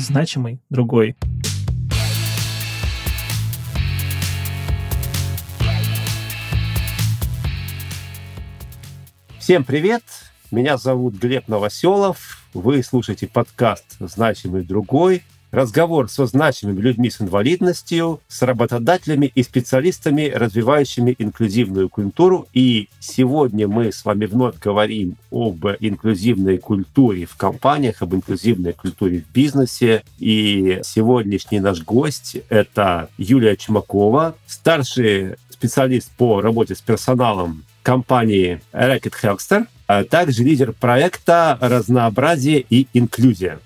значимый другой. Всем привет! Меня зовут Глеб Новоселов. Вы слушаете подкаст «Значимый другой». Разговор со значимыми людьми с инвалидностью, с работодателями и специалистами, развивающими инклюзивную культуру. И сегодня мы с вами вновь говорим об инклюзивной культуре в компаниях, об инклюзивной культуре в бизнесе. И сегодняшний наш гость — это Юлия Чумакова, старший специалист по работе с персоналом компании Racket Helpster, а также лидер проекта «Разнообразие и инклюзия».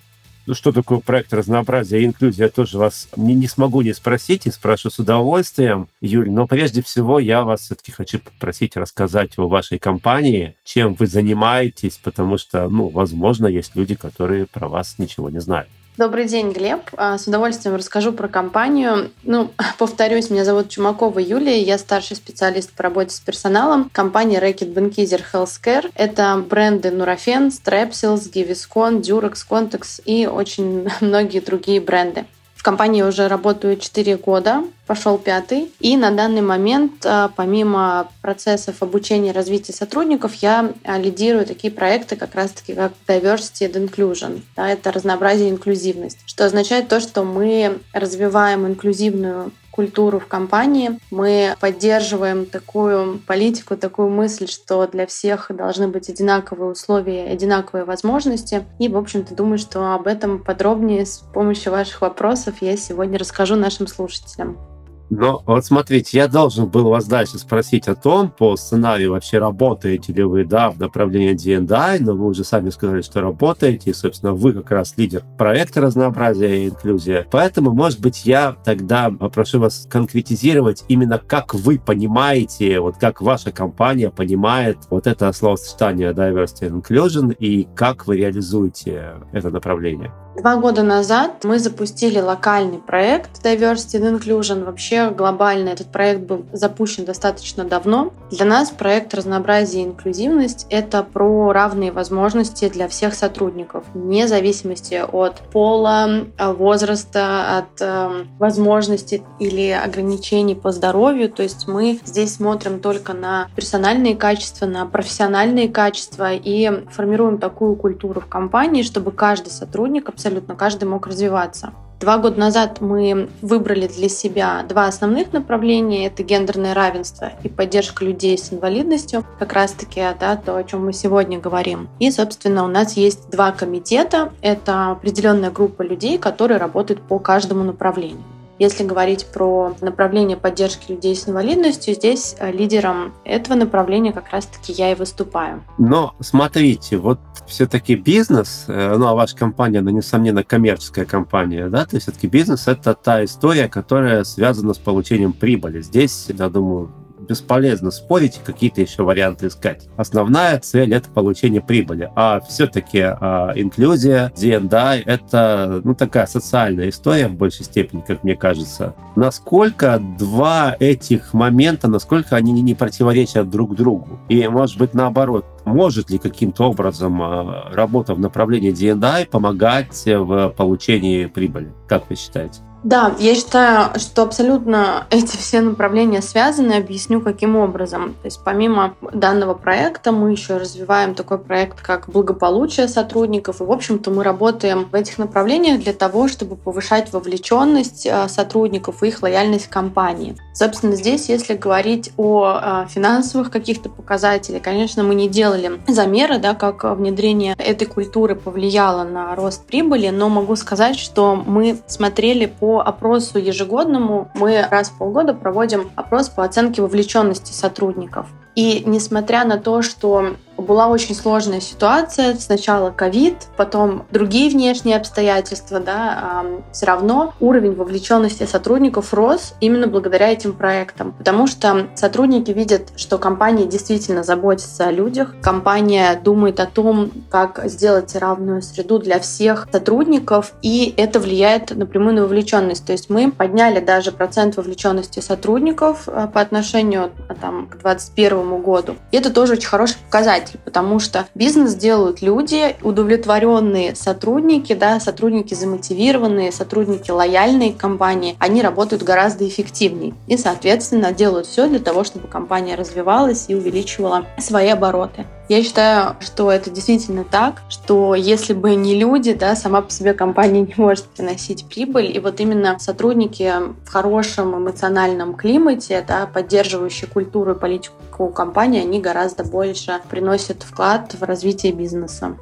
Ну, что такое проект разнообразия и инклюзия, я тоже вас не, не смогу не спросить и спрашиваю с удовольствием, Юль. Но прежде всего я вас все-таки хочу попросить рассказать о вашей компании, чем вы занимаетесь, потому что, ну, возможно, есть люди, которые про вас ничего не знают. Добрый день, Глеб. А, с удовольствием расскажу про компанию. Ну, повторюсь, меня зовут Чумакова Юлия, я старший специалист по работе с персоналом компании Racket Benkiser Healthcare. Это бренды Nurofen, Strepsils, Gaviscon, Durex, Contex и очень многие другие бренды. В компании уже работаю 4 года, пошел пятый. И на данный момент, а, помимо процессов обучения и развития сотрудников, я а, лидирую такие проекты, как раз-таки как Diversity and Inclusion. Да, это разнообразие и инклюзивность. Что означает то, что мы развиваем инклюзивную культуру в компании. Мы поддерживаем такую политику, такую мысль, что для всех должны быть одинаковые условия, одинаковые возможности. И, в общем-то, думаю, что об этом подробнее с помощью ваших вопросов я сегодня расскажу нашим слушателям. Но вот смотрите, я должен был вас дальше спросить о том, по сценарию вообще работаете ли вы, да, в направлении D&I, но вы уже сами сказали, что работаете, и, собственно, вы как раз лидер проекта разнообразия и инклюзия. Поэтому, может быть, я тогда попрошу вас конкретизировать именно как вы понимаете, вот как ваша компания понимает вот это словосочетание diversity and inclusion и как вы реализуете это направление. Два года назад мы запустили локальный проект Diversity and Inclusion. Вообще глобально этот проект был запущен достаточно давно. Для нас проект разнообразие и инклюзивность — это про равные возможности для всех сотрудников, вне зависимости от пола, возраста, от э, возможностей или ограничений по здоровью. То есть мы здесь смотрим только на персональные качества, на профессиональные качества и формируем такую культуру в компании, чтобы каждый сотрудник абсолютно каждый мог развиваться. Два года назад мы выбрали для себя два основных направления. Это гендерное равенство и поддержка людей с инвалидностью. Как раз-таки да, то, о чем мы сегодня говорим. И, собственно, у нас есть два комитета. Это определенная группа людей, которые работают по каждому направлению. Если говорить про направление поддержки людей с инвалидностью, здесь э, лидером этого направления как раз-таки я и выступаю. Но смотрите, вот все-таки бизнес, э, ну а ваша компания, она, несомненно, коммерческая компания, да, то есть все-таки бизнес — это та история, которая связана с получением прибыли. Здесь, я думаю, бесполезно спорить и какие-то еще варианты искать. Основная цель — это получение прибыли. А все-таки а, инклюзия, D&I — это ну, такая социальная история в большей степени, как мне кажется. Насколько два этих момента, насколько они не противоречат друг другу? И, может быть, наоборот, может ли каким-то образом а, работа в направлении D&I помогать в получении прибыли? Как вы считаете? Да, я считаю, что абсолютно эти все направления связаны. Объясню, каким образом. То есть помимо данного проекта мы еще развиваем такой проект, как благополучие сотрудников. И, в общем-то, мы работаем в этих направлениях для того, чтобы повышать вовлеченность э, сотрудников и их лояльность к компании. Собственно, здесь, если говорить о э, финансовых каких-то показателях, конечно, мы не делали замеры, да, как внедрение этой культуры повлияло на рост прибыли, но могу сказать, что мы смотрели по опросу ежегодному мы раз в полгода проводим опрос по оценке вовлеченности сотрудников. И несмотря на то, что была очень сложная ситуация. Сначала ковид, потом другие внешние обстоятельства, да, все равно уровень вовлеченности сотрудников рос именно благодаря этим проектам, потому что сотрудники видят, что компания действительно заботится о людях, компания думает о том, как сделать равную среду для всех сотрудников, и это влияет напрямую на вовлеченность. То есть мы подняли даже процент вовлеченности сотрудников а, по отношению а, там, к 2021 году. И это тоже очень хороший показатель работали, потому что бизнес делают люди, удовлетворенные сотрудники, да, сотрудники замотивированные, сотрудники лояльные компании, они работают гораздо эффективнее и, соответственно, делают все для того, чтобы компания развивалась и увеличивала свои обороты. Я считаю, что это действительно так, что если бы не люди, да, сама по себе компания не может приносить прибыль. И вот именно сотрудники в хорошем эмоциональном климате, да, поддерживающие культуру и политику компании, они гораздо больше приносят вклад в развитие бизнеса.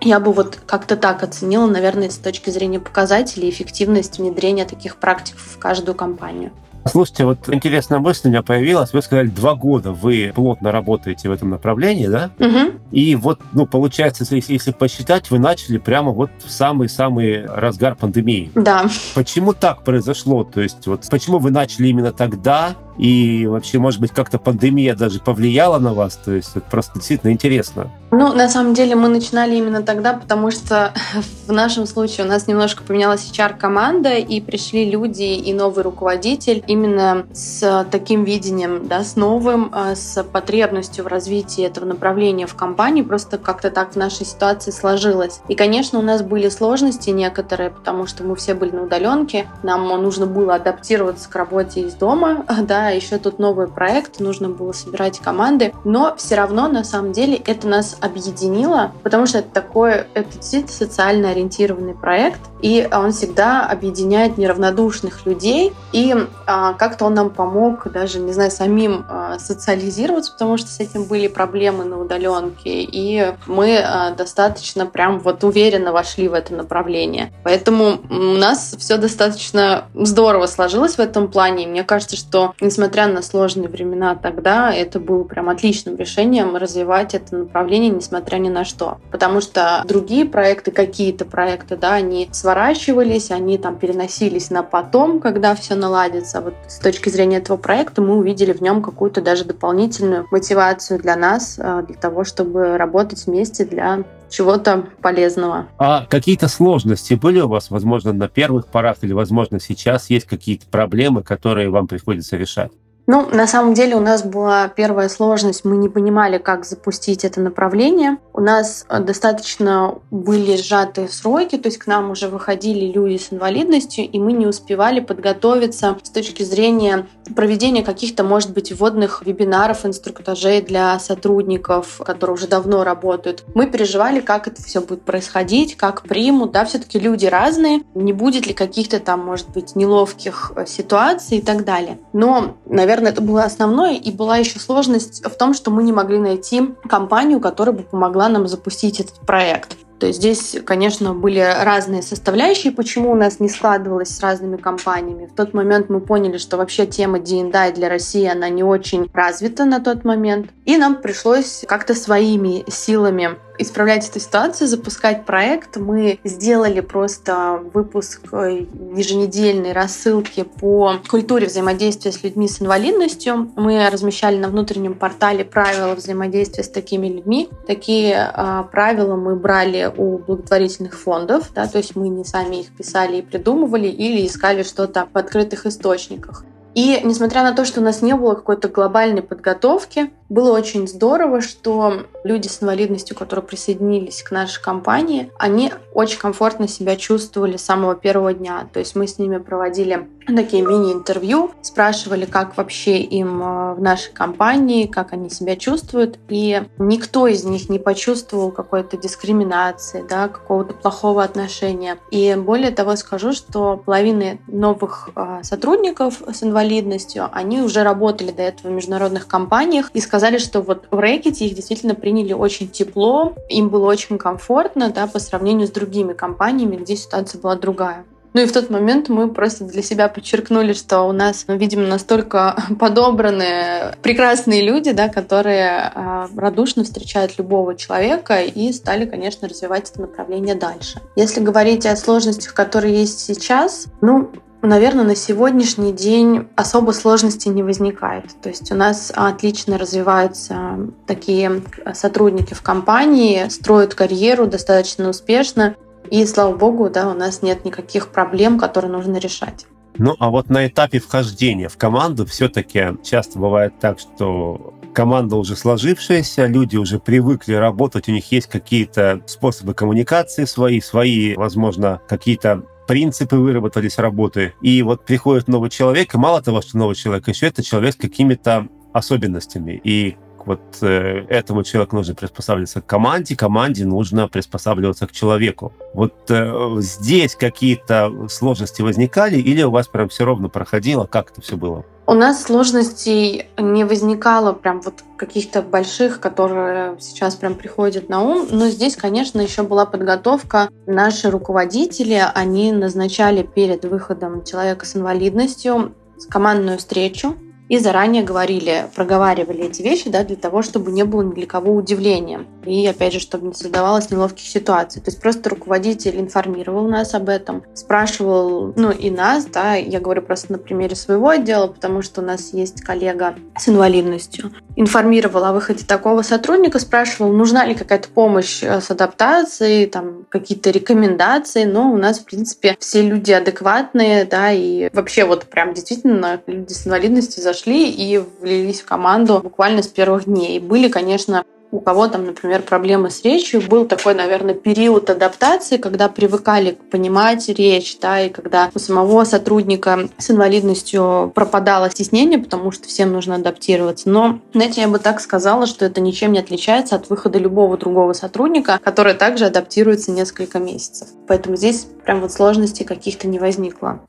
Я бы вот как-то так оценила, наверное, с точки зрения показателей эффективность внедрения таких практик в каждую компанию. Слушайте, вот интересная мысль у меня появилась. Вы сказали, два года вы плотно работаете в этом направлении, да? Угу. И вот, ну, получается, если, если посчитать, вы начали прямо вот в самый-самый разгар пандемии. Да. Почему так произошло? То есть вот почему вы начали именно тогда? И вообще, может быть, как-то пандемия даже повлияла на вас? То есть это просто действительно интересно. Ну, на самом деле мы начинали именно тогда, потому что в нашем случае у нас немножко поменялась HR-команда, и пришли люди и новый руководитель именно с таким видением, да, с новым, а, с потребностью в развитии этого направления в компании. Просто как-то так в нашей ситуации сложилось. И, конечно, у нас были сложности некоторые, потому что мы все были на удаленке, нам нужно было адаптироваться к работе из дома, да, еще тут новый проект, нужно было собирать команды, но все равно на самом деле это нас объединило, потому что это такой, это действительно социально ориентированный проект, и он всегда объединяет неравнодушных людей, и а, как-то он нам помог даже, не знаю, самим а, социализироваться, потому что с этим были проблемы на удаленке, и мы а, достаточно прям вот уверенно вошли в это направление. Поэтому у нас все достаточно здорово сложилось в этом плане, мне кажется, что несмотря на сложные времена тогда, это было прям отличным решением развивать это направление, несмотря ни на что. Потому что другие проекты, какие-то проекты, да, они сворачивались, они там переносились на потом, когда все наладится. Вот с точки зрения этого проекта мы увидели в нем какую-то даже дополнительную мотивацию для нас, э, для того, чтобы работать вместе для чего-то полезного. А какие-то сложности были у вас, возможно, на первых порах или, возможно, сейчас есть какие-то проблемы, которые вам приходится решать? Ну, на самом деле у нас была первая сложность. Мы не понимали, как запустить это направление. У нас э, достаточно были сжатые сроки, то есть к нам уже выходили люди с инвалидностью, и мы не успевали подготовиться с точки зрения проведения каких-то, может быть, вводных вебинаров, инструктажей для сотрудников, которые уже давно работают. Мы переживали, как это все будет происходить, как примут. Да, все-таки люди разные, не будет ли каких-то там, может быть, неловких э, ситуаций и так далее. Но, наверное, наверное, это было основное. И была еще сложность в том, что мы не могли найти компанию, которая бы помогла нам запустить этот проект. То есть здесь, конечно, были разные составляющие, почему у нас не складывалось с разными компаниями. В тот момент мы поняли, что вообще тема D&I для России, она не очень развита на тот момент. И нам пришлось как-то своими силами исправлять эту ситуацию, запускать проект. Мы сделали просто выпуск э, еженедельной рассылки по культуре взаимодействия с людьми с инвалидностью. Мы размещали на внутреннем портале правила взаимодействия с такими людьми. Такие э, правила мы брали у благотворительных фондов, да, то есть мы не сами их писали и придумывали или искали что-то в открытых источниках. И несмотря на то, что у нас не было какой-то глобальной подготовки, было очень здорово, что люди с инвалидностью, которые присоединились к нашей компании, они очень комфортно себя чувствовали с самого первого дня. То есть мы с ними проводили такие мини-интервью, спрашивали, как вообще им э, в нашей компании, как они себя чувствуют. И никто из них не почувствовал какой-то дискриминации, да, какого-то плохого отношения. И более того скажу, что половина новых э, сотрудников с инвалидностью, они уже работали до этого в международных компаниях и сказали, что вот в Рэкете их действительно приняли очень тепло, им было очень комфортно да, по сравнению с другими компаниями, где ситуация была другая. Ну и в тот момент мы просто для себя подчеркнули, что у нас, ну, видимо, настолько подобранные прекрасные люди, да, которые э, радушно встречают любого человека и стали, конечно, развивать это направление дальше. Если говорить о сложностях, которые есть сейчас, ну, Наверное, на сегодняшний день особо сложностей не возникает. То есть у нас отлично развиваются такие сотрудники в компании, строят карьеру достаточно успешно. И, слава богу, да, у нас нет никаких проблем, которые нужно решать. Ну, а вот на этапе вхождения в команду все-таки часто бывает так, что команда уже сложившаяся, люди уже привыкли работать, у них есть какие-то способы коммуникации свои, свои, возможно, какие-то принципы выработались работы. И вот приходит новый человек, и мало того, что новый человек, еще это человек с какими-то особенностями. И вот э, этому человеку нужно приспосабливаться к команде, команде нужно приспосабливаться к человеку. Вот э, здесь какие-то сложности возникали или у вас прям все ровно проходило? Как это все было? У нас сложностей не возникало прям вот каких-то больших, которые сейчас прям приходят на ум. Но здесь, конечно, еще была подготовка. Наши руководители, они назначали перед выходом человека с инвалидностью командную встречу, и заранее говорили, проговаривали эти вещи, да, для того, чтобы не было ни для кого удивления. И, опять же, чтобы не создавалось неловких ситуаций. То есть просто руководитель информировал нас об этом, спрашивал, ну, и нас, да, я говорю просто на примере своего отдела, потому что у нас есть коллега с инвалидностью, информировал о выходе такого сотрудника, спрашивал, нужна ли какая-то помощь э, с адаптацией, там, какие-то рекомендации, но у нас, в принципе, все люди адекватные, да, и вообще вот прям действительно люди с инвалидностью за зашли и влились в команду буквально с первых дней. Были, конечно, у кого там, например, проблемы с речью, был такой, наверное, период адаптации, когда привыкали понимать речь, да, и когда у самого сотрудника с инвалидностью пропадало стеснение, потому что всем нужно адаптироваться. Но, знаете, я бы так сказала, что это ничем не отличается от выхода любого другого сотрудника, который также адаптируется несколько месяцев. Поэтому здесь прям вот сложностей каких-то не возникло.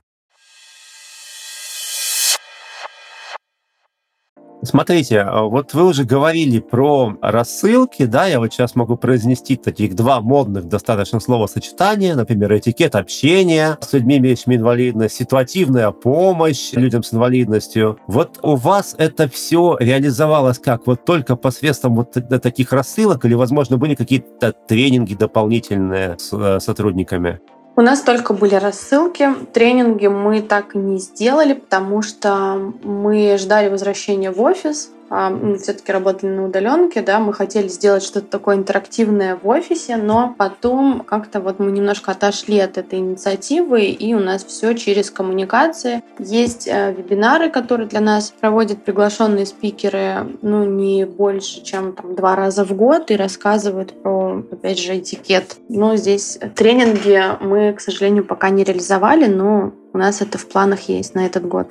Смотрите, а вот вы уже говорили про рассылки, да, я вот сейчас могу произнести таких два модных достаточно словосочетания, например, этикет общения с людьми, имеющими инвалидность, ситуативная помощь людям с инвалидностью. Вот у вас это все реализовалось как? Вот только посредством вот таких рассылок или, возможно, были какие-то тренинги дополнительные с э, сотрудниками? У нас только были рассылки. Тренинги мы так и не сделали, потому что мы ждали возвращения в офис. А, мы все-таки работали на удаленке, да, мы хотели сделать что-то такое интерактивное в офисе, но потом как-то вот мы немножко отошли от этой инициативы, и у нас все через коммуникации. Есть э, вебинары, которые для нас проводят приглашенные спикеры, ну, не больше, чем там два раза в год, и рассказывают про, опять же, этикет. Но здесь тренинги мы, к сожалению, пока не реализовали, но у нас это в планах есть на этот год.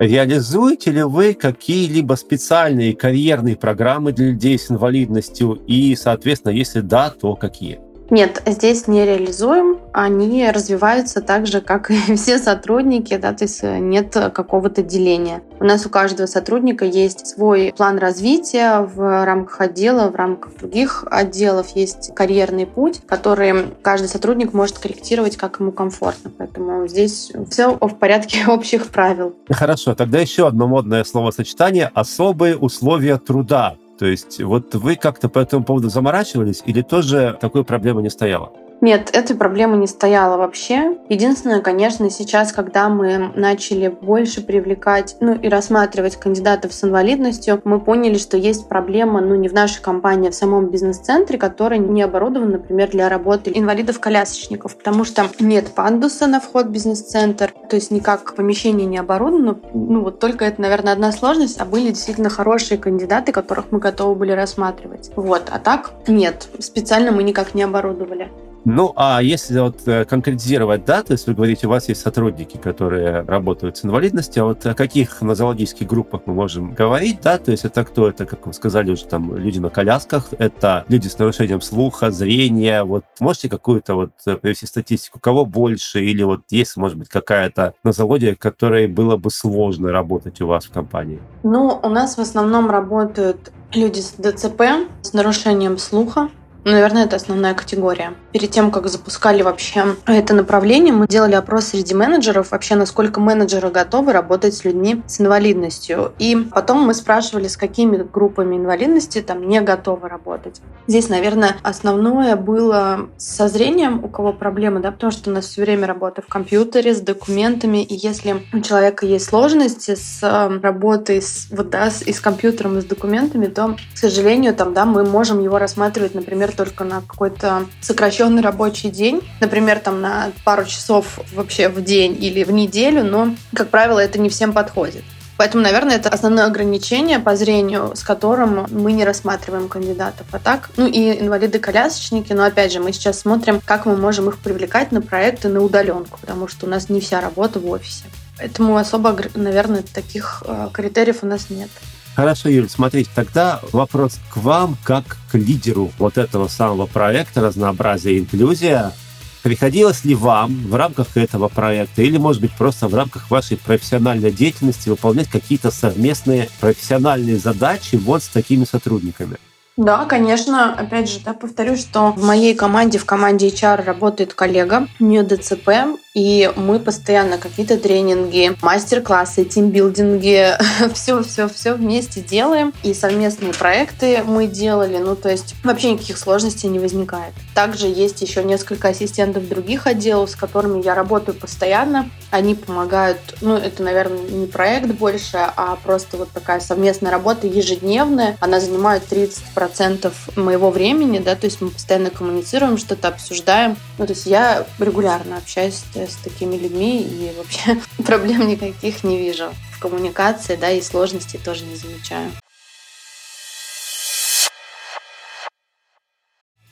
Реализуете ли вы какие-либо специальные карьерные программы для людей с инвалидностью? И, соответственно, если да, то какие? Нет, здесь не реализуем. Они развиваются так же, как и все сотрудники, да, то есть э, нет какого-то деления. У нас у каждого сотрудника есть свой план развития в рамках отдела, в рамках других отделов есть карьерный путь, который каждый сотрудник может корректировать, как ему комфортно. Поэтому здесь все в порядке общих правил. Хорошо, тогда еще одно модное словосочетание – особые условия труда. То есть вот вы как-то по этому поводу заморачивались или тоже такой проблемы не стояло? Нет, этой проблемы не стояло вообще. Единственное, конечно, сейчас, когда мы начали больше привлекать, ну и рассматривать кандидатов с инвалидностью, мы поняли, что есть проблема, ну не в нашей компании, а в самом бизнес-центре, который не оборудован, например, для работы инвалидов-колясочников, потому что нет пандуса на вход в бизнес-центр, то есть никак помещение не оборудовано. Ну вот только это, наверное, одна сложность, а были действительно хорошие кандидаты, которых мы готовы были рассматривать. Вот, а так нет, специально мы никак не оборудовали. Ну, а если вот э, конкретизировать, да, то есть вы говорите, у вас есть сотрудники, которые работают с инвалидностью, а вот о каких нозологических группах мы можем говорить, да, то есть это кто? Это, как вы сказали уже, там, люди на колясках, это люди с нарушением слуха, зрения, вот можете какую-то вот э, привести статистику, кого больше, или вот есть, может быть, какая-то нозология, которой было бы сложно работать у вас в компании? Ну, у нас в основном работают люди с ДЦП, с нарушением слуха, Наверное, это основная категория. Перед тем, как запускали вообще это направление, мы делали опрос среди менеджеров, вообще насколько менеджеры готовы работать с людьми с инвалидностью. И потом мы спрашивали, с какими группами инвалидности там не готовы работать. Здесь, наверное, основное было со зрением, у кого проблемы, да, потому что у нас все время работа в компьютере, с документами, и если у человека есть сложности с эм, работой с, вот, да, с, и с компьютером, и с документами, то, к сожалению, там, да, мы можем его рассматривать, например, например, только на какой-то сокращенный рабочий день, например, там на пару часов вообще в день или в неделю, но, как правило, это не всем подходит. Поэтому, наверное, это основное ограничение по зрению, с которым мы не рассматриваем кандидатов. А так, ну и инвалиды-колясочники, но опять же, мы сейчас смотрим, как мы можем их привлекать на проекты на удаленку, потому что у нас не вся работа в офисе. Поэтому особо, наверное, таких э, критериев у нас нет. Хорошо, Юль, смотрите, тогда вопрос к вам, как к лидеру вот этого самого проекта «Разнообразие и инклюзия». Приходилось ли вам в рамках этого проекта или, может быть, просто в рамках вашей профессиональной деятельности выполнять какие-то совместные профессиональные задачи вот с такими сотрудниками? Да, конечно. Опять же, да, повторюсь, что в моей команде, в команде HR работает коллега, у нее ДЦП, и мы постоянно какие-то тренинги, мастер-классы, тимбилдинги, все-все-все вместе делаем. И совместные проекты мы делали. Ну, то есть вообще никаких сложностей не возникает. Также есть еще несколько ассистентов других отделов, с которыми я работаю постоянно. Они помогают, ну, это, наверное, не проект больше, а просто вот такая совместная работа ежедневная. Она занимает 30% моего времени, да, то есть мы постоянно коммуницируем, что-то обсуждаем. Ну, то есть я регулярно общаюсь с такими людьми и вообще проблем никаких не вижу в коммуникации, да, и сложностей тоже не замечаю.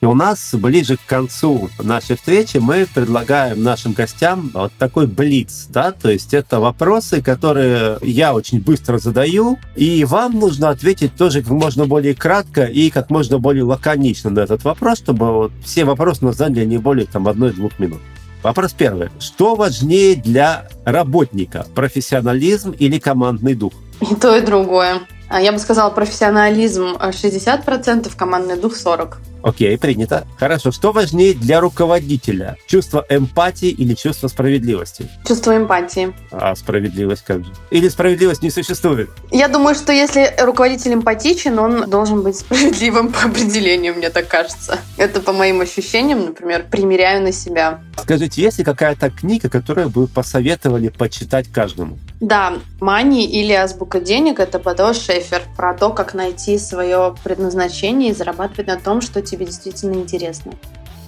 И у нас ближе к концу нашей встречи мы предлагаем нашим гостям вот такой блиц, да, то есть это вопросы, которые я очень быстро задаю, и вам нужно ответить тоже как можно более кратко и как можно более лаконично на этот вопрос, чтобы вот все вопросы на заняли не более там одной-двух минут. Вопрос первый. Что важнее для работника? Профессионализм или командный дух? И то, и другое. А я бы сказала, профессионализм 60%, командный дух 40%. Окей, принято. Хорошо. Что важнее для руководителя? Чувство эмпатии или чувство справедливости? Чувство эмпатии. А справедливость как же? Или справедливость не существует? Я думаю, что если руководитель эмпатичен, он должен быть справедливым по определению, мне так кажется. Это по моим ощущениям, например, примеряю на себя. Скажите, есть ли какая-то книга, которую бы посоветовали почитать каждому? Да, «Мани» или «Азбука денег» — это Бадо Шефер про то, как найти свое предназначение и зарабатывать на том, что тебе действительно интересно.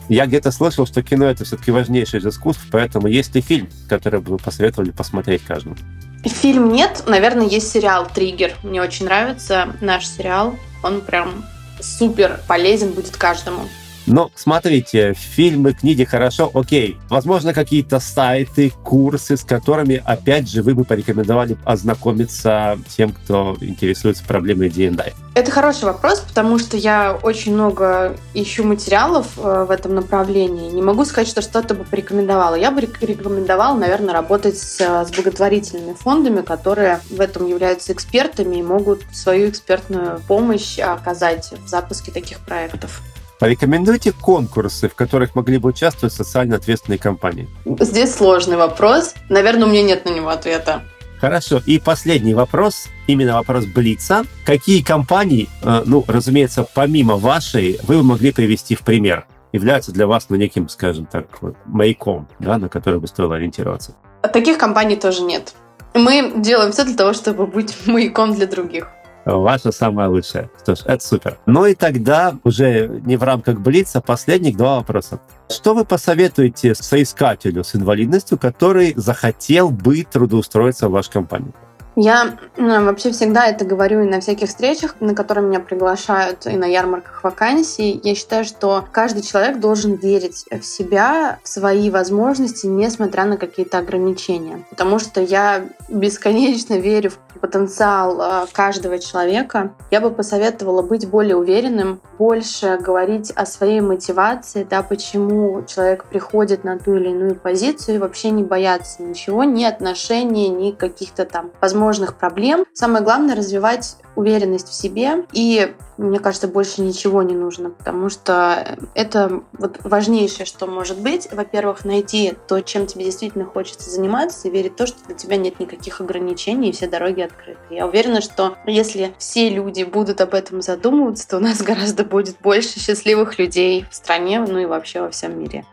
Я где-то слышал, что кино — это все-таки важнейшее из искусств, поэтому есть ли фильм, который бы вы посоветовали посмотреть каждому? Фильм нет, наверное, есть сериал «Триггер». Мне очень нравится наш сериал. Он прям супер полезен будет каждому. Но смотрите, фильмы, книги хорошо, окей. Возможно, какие-то сайты, курсы, с которыми, опять же, вы бы порекомендовали ознакомиться тем, кто интересуется проблемой D&I. Это хороший вопрос, потому что я очень много ищу материалов э, в этом направлении. Не могу сказать, что что-то бы порекомендовала. Я бы рекомендовала, наверное, работать с, с благотворительными фондами, которые в этом являются экспертами и могут свою экспертную помощь оказать в запуске таких проектов. Порекомендуйте конкурсы, в которых могли бы участвовать социально ответственные компании. Здесь сложный вопрос. Наверное, у меня нет на него ответа. Хорошо. И последний вопрос, именно вопрос Блица. Какие компании, э, ну, разумеется, помимо вашей, вы могли привести в пример? Являются для вас, ну, неким, скажем так, маяком, да, на который бы стоило ориентироваться? Таких компаний тоже нет. Мы делаем все для того, чтобы быть маяком для других ваша самая лучшая. Что ж, это супер. Ну и тогда уже не в рамках Блица, последних два вопроса. Что вы посоветуете соискателю с инвалидностью, который захотел бы трудоустроиться в вашу компанию? Я вообще всегда это говорю и на всяких встречах, на которые меня приглашают, и на ярмарках вакансий. Я считаю, что каждый человек должен верить в себя, в свои возможности, несмотря на какие-то ограничения. Потому что я бесконечно верю в потенциал э, каждого человека. Я бы посоветовала быть более уверенным, больше говорить о своей мотивации, да, почему человек приходит на ту или иную позицию и вообще не бояться ничего, ни отношений, ни каких-то там возможных проблем. Самое главное развивать уверенность в себе и мне кажется, больше ничего не нужно, потому что это вот важнейшее, что может быть. Во-первых, найти то, чем тебе действительно хочется заниматься, и верить в то, что для тебя нет никаких ограничений, и все дороги открыты. Я уверена, что если все люди будут об этом задумываться, то у нас гораздо будет больше счастливых людей в стране, ну и вообще во всем мире.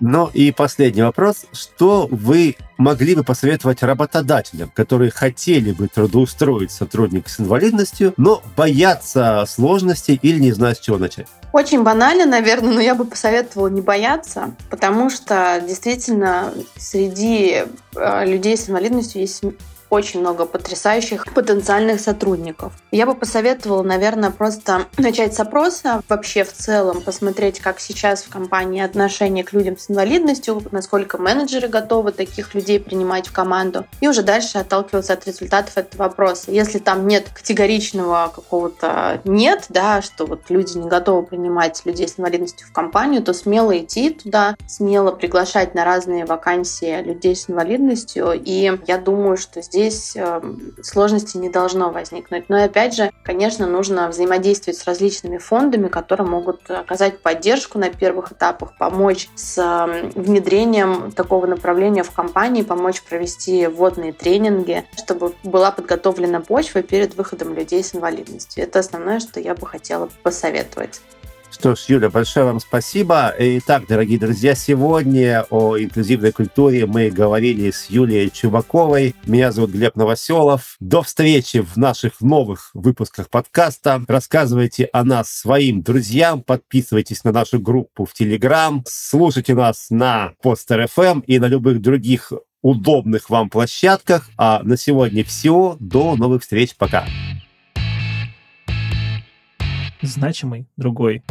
Ну и последний вопрос. Что вы могли бы посоветовать работодателям, которые хотели бы трудоустроить сотрудника с инвалидностью, но боятся сложностей или не знают, с чего начать? Очень банально, наверное, но я бы посоветовала не бояться, потому что действительно среди э, людей с инвалидностью есть очень много потрясающих потенциальных сотрудников. Я бы посоветовала, наверное, просто начать с опроса вообще в целом, посмотреть, как сейчас в компании отношение к людям с инвалидностью, насколько менеджеры готовы таких людей принимать в команду, и уже дальше отталкиваться от результатов этого вопроса. Если там нет категоричного какого-то нет, да, что вот люди не готовы принимать людей с инвалидностью в компанию, то смело идти туда, смело приглашать на разные вакансии людей с инвалидностью. И я думаю, что здесь эм, сложностей не должно возникнуть. Но и опять же, конечно, нужно взаимодействовать с различными фондами, которые могут оказать поддержку на первых этапах, помочь с эм, внедрением такого направления в компании, помочь провести вводные тренинги, чтобы была подготовлена почва перед выходом людей с инвалидностью. Это основное, что я бы хотела посоветовать. Что ж, Юля, большое вам спасибо. Итак, дорогие друзья, сегодня о инклюзивной культуре мы говорили с Юлией Чубаковой. Меня зовут Глеб Новоселов. До встречи в наших новых выпусках подкаста. Рассказывайте о нас своим друзьям, подписывайтесь на нашу группу в Телеграм, слушайте нас на Постер FM и на любых других удобных вам площадках. А на сегодня все. До новых встреч. Пока. Значимый другой.